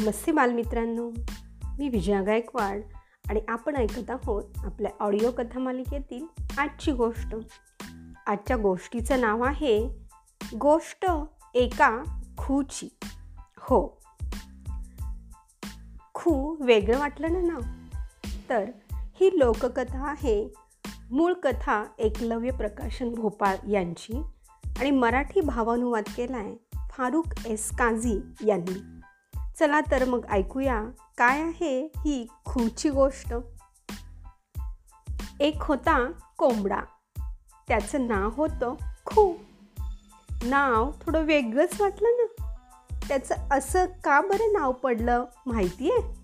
नमस्ते बालमित्रांनो. मी विजया गायकवाड आणि आपण ऐकत आहोत आपल्या ऑडिओ कथा मालिकेतील आजची गोष्ट. आजच्या गोष्टीचं नाव आहे गोष्ट एका खूची. हो. खू वेगळं वाटलं ना नाव? तर ही लोककथा आहे मूळ कथा एकलव्य प्रकाशन भोपाळ यांची आणि मराठी भावानुवाद केला आहे फारुख एस काझी यांनी. चला तर मग ऐकूया काय आहे ही खूची गोष्ट. एक होता कोंबडा. त्याचं नाव होतं खू. नाव थोडं वेगळंच वाटलं ना. त्याचं असं का बरं नाव पडलं माहिती आहे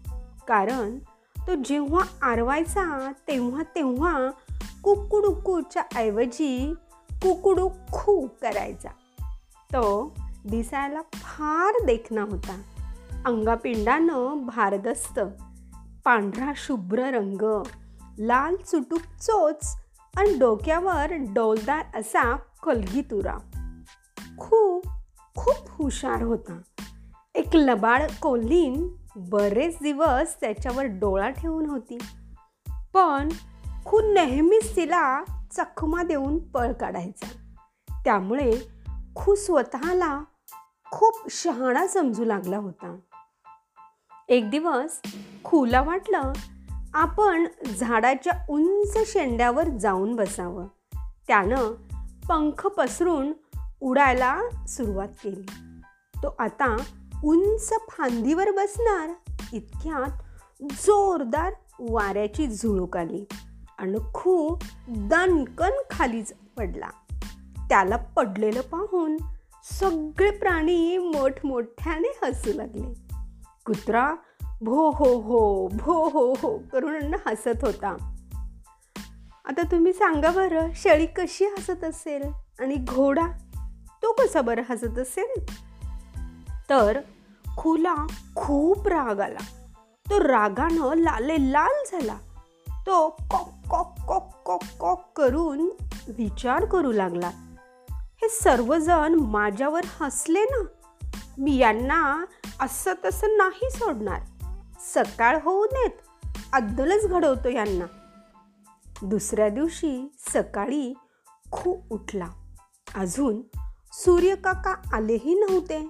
कारण तो जेव्हा आरवायचा तेव्हा तेव्हा कुकुडुकूच्या ऐवजी कुकुडू खू करायचा. तो दिसायला फार देखणा होता. अंगापिंडानं भारदस्त. पांढरा शुभ्र रंग लाल चुटूक चोच आणि डोक्यावर डोलदार असा कलगीतुरा. खूप खूप हुशार होता. एक लबाड कोल्हीन बरेच दिवस त्याच्यावर डोळा ठेवून होती. पण खूप नेहमीच तिला चकमा देऊन पळ काढायचा. त्यामुळे खू स्वतःला खूप शहाणा समजू लागला होता. एक दिवस खुला वाटलं आपण झाडाच्या उंच शेंड्यावर जाऊन बसावं. त्यानं पंख पसरून उडायला सुरुवात केली. तो आता उंच फांदीवर बसणार इतक्यात जोरदार वाऱ्याची झुळूक आली आणि खूप दणकन खालीच पडला. त्याला पडलेलं पाहून सगळे प्राणी मोठमोठ्याने हसू लागले. कुत्रा भो हो हो भो हो हो करून हसत होता. आता तुम्ही सांगा बरं शेळी कशी हसत असेल आणि घोडा तो कसा बरं हसत असेल? तर खुला खूप राग आला. तो रागानं लाले लाल झाला. तो कॉक कॉक कॉक कॉक कॉक करून विचार करू लागला. हे सर्वजण माझ्यावर हसले ना? मी यांना असं तसं नाही सोडणार. सकाळ होऊ नयेत अद्दलच घडवतो यांना. दुसऱ्या दिवशी सकाळी खूप उठला. अजून सूर्यकाका आलेही नव्हते.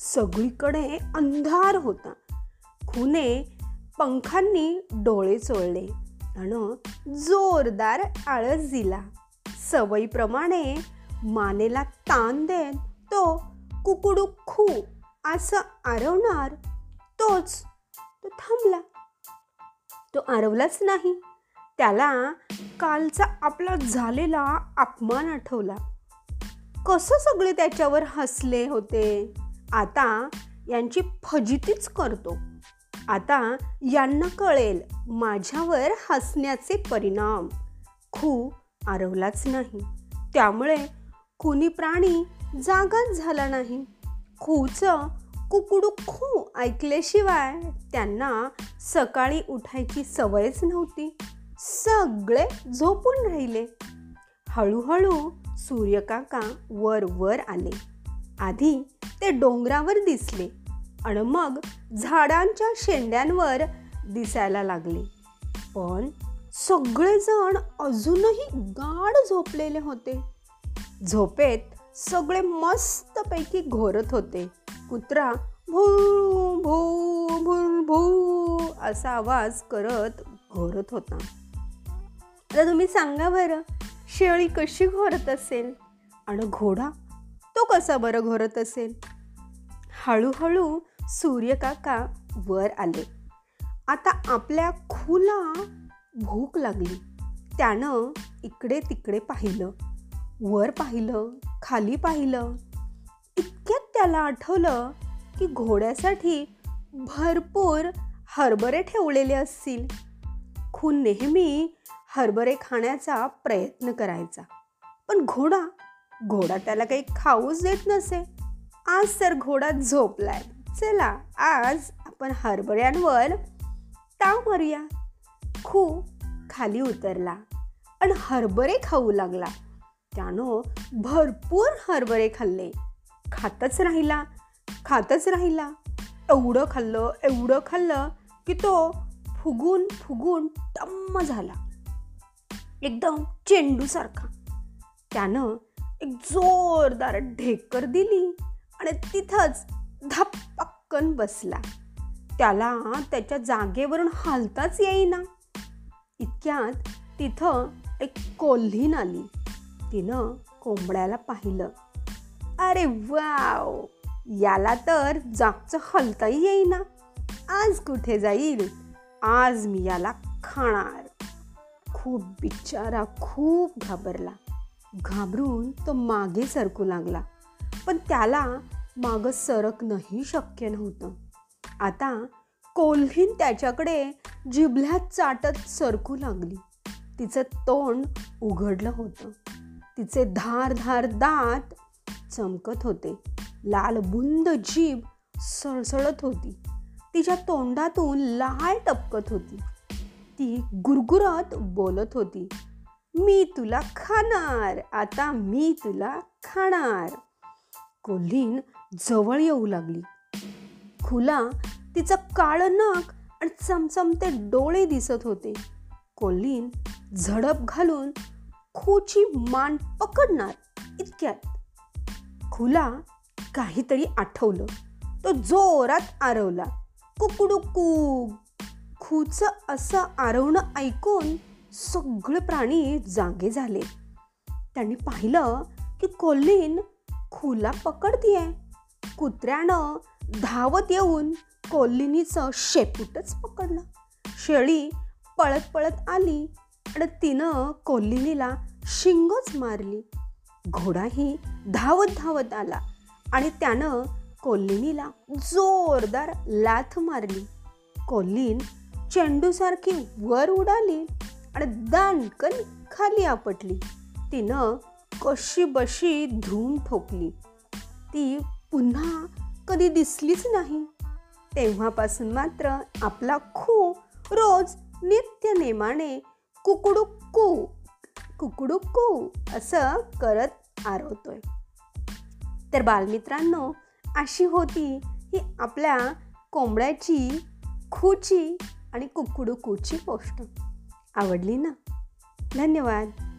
सगळीकडे अंधार होता. खुने पंखांनी डोळे चोळले. आणि जोरदार आळस दिला. सवयीप्रमाणे मानेला ताण देत तो कुकुडू खू असं आरवणार तोच तो थांबला. तो आरवलाच नाही. त्याला कालचा आपला झालेला अपमान आठवला. कसं सगळे त्याच्यावर हसले होते. आता यांची फजितीच करतो. आता यांना कळेल माझ्यावर हसण्याचे परिणाम. खू आरवलाच नाही. त्यामुळे कुणी प्राणी जागाच झाला नाही. खूचं कुकडू खू ऐकल्याशिवाय त्यांना सकाळी उठायची सवयच नव्हती. सगळे झोपून राहिले. हळूहळू सूर्यकाका वर वर आले. आधी ते डोंगरावर दिसले आणि मग झाडांच्या शेंड्यांवर दिसायला लागले. पण सगळेजण अजूनही गाढ झोपलेले होते. झोपेत सगळे मस्तपैकी घोरत होते. कुत्रा भू भू भू भू असा आवाज करत घोरत होता. आता तुम्ही सांगा बरं शेळी कशी घोरत असेल? आणि घोडा तो कसा बरं घोरत असेल? हळूहळू सूर्यकाका वर आले. आता आपल्या खुला भूक लागली. त्यानं इकडे तिकडे पाहिलं. वर पाहिलं. खाली पाहिलं. इतक्यात त्याला आठवलं की घोड्यासाठी भरपूर हरभरे ठेवलेले असतील. खून नेहमी हरभरे खाण्याचा प्रयत्न करायचा. पण घोडा घोडा त्याला काही खाऊच देत नसे. आज तर घोडा झोपलाय. चला आज आपण हरभऱ्यांवर ताव मारूया. खू खाली उतरला आणि हरभरे खाऊ लागला. त्यानं भरपूर हरभरे खाल्ले. खातच राहिला खातच राहिला. एवढं खाल्लं एवढं खाल्लं की तो फुगून फुगून टम्म झाला. एकदम चेंडूसारखा. त्यानं एक जोरदार ढेकर दिली आणि तिथंच धप्पक्कन बसला. त्याला त्याच्या जागेवरून हालताच येईना. इतक्यात तिथं एक कोल्हीन आली. तिनं कोंबड्याला पाहिलं. अरे वाव! याला तर जागचं हलताही येईना. आज कुठे जाईल? आज मी याला खाणार. खूप बिचारा खूप घाबरला. घाबरून तो मागे सरकू लागला. पण त्याला मागं सरकणंही शक्य नव्हतं. आता कोल्हीन त्याच्याकडे जिभल्यात चाटत सरकू लागली. तिचं तोंड उघडलं होतं. तिचे धार धार दात चमकत होते. लाल बुंद जीभ सळसळत होती. तिच्या तोंडातून लाळ टपकत होती. ती गुरगुरत बोलत होती मी तुला खाणार आता मी तुला खाणार. कोल्हीन जवळ येऊ लागली. खुला तिचं काळं नाक आणि चमचमते डोळे दिसत होते. कोल्हीन झडप घालून खूची मान पकडणार इतक्यात. खुला काहीतरी आठवलं. तो जोरात आरवला. कुकडुकू. खूचं असं आरवणं ऐकून सगळे प्राणी जागे झाले. त्यांनी पाहिलं की कोल्लीन खुला पकडतीये. कुत्र्यानं धावत येऊन कोल्लिनीचं शेपूटच पकडलं. शेळी पळत पळत आली. आणि तिनं कोल्लिनीला शिंगच मारली. घोडाही धावत धावत आला आणि त्यानं कोल्लिनीला जोरदार लाथ मारली. कोल्हीन चेंडूसारखी वर उडाली आणि दांडकन खाली आपटली. तिनं कशी बशी धूम ठोकली. ती पुन्हा कधी दिसलीच नाही. तेव्हापासून मात्र आपला खू रोज नित्य नेमाने कुकडुक्कू. कुकडुक्कू असं करत आरवतोय. तर बालमित्रांनो अशी होती ही आपल्या कोंबड्याची खूची आणि कुकडुकूची गोष्ट. आवडली ना? धन्यवाद.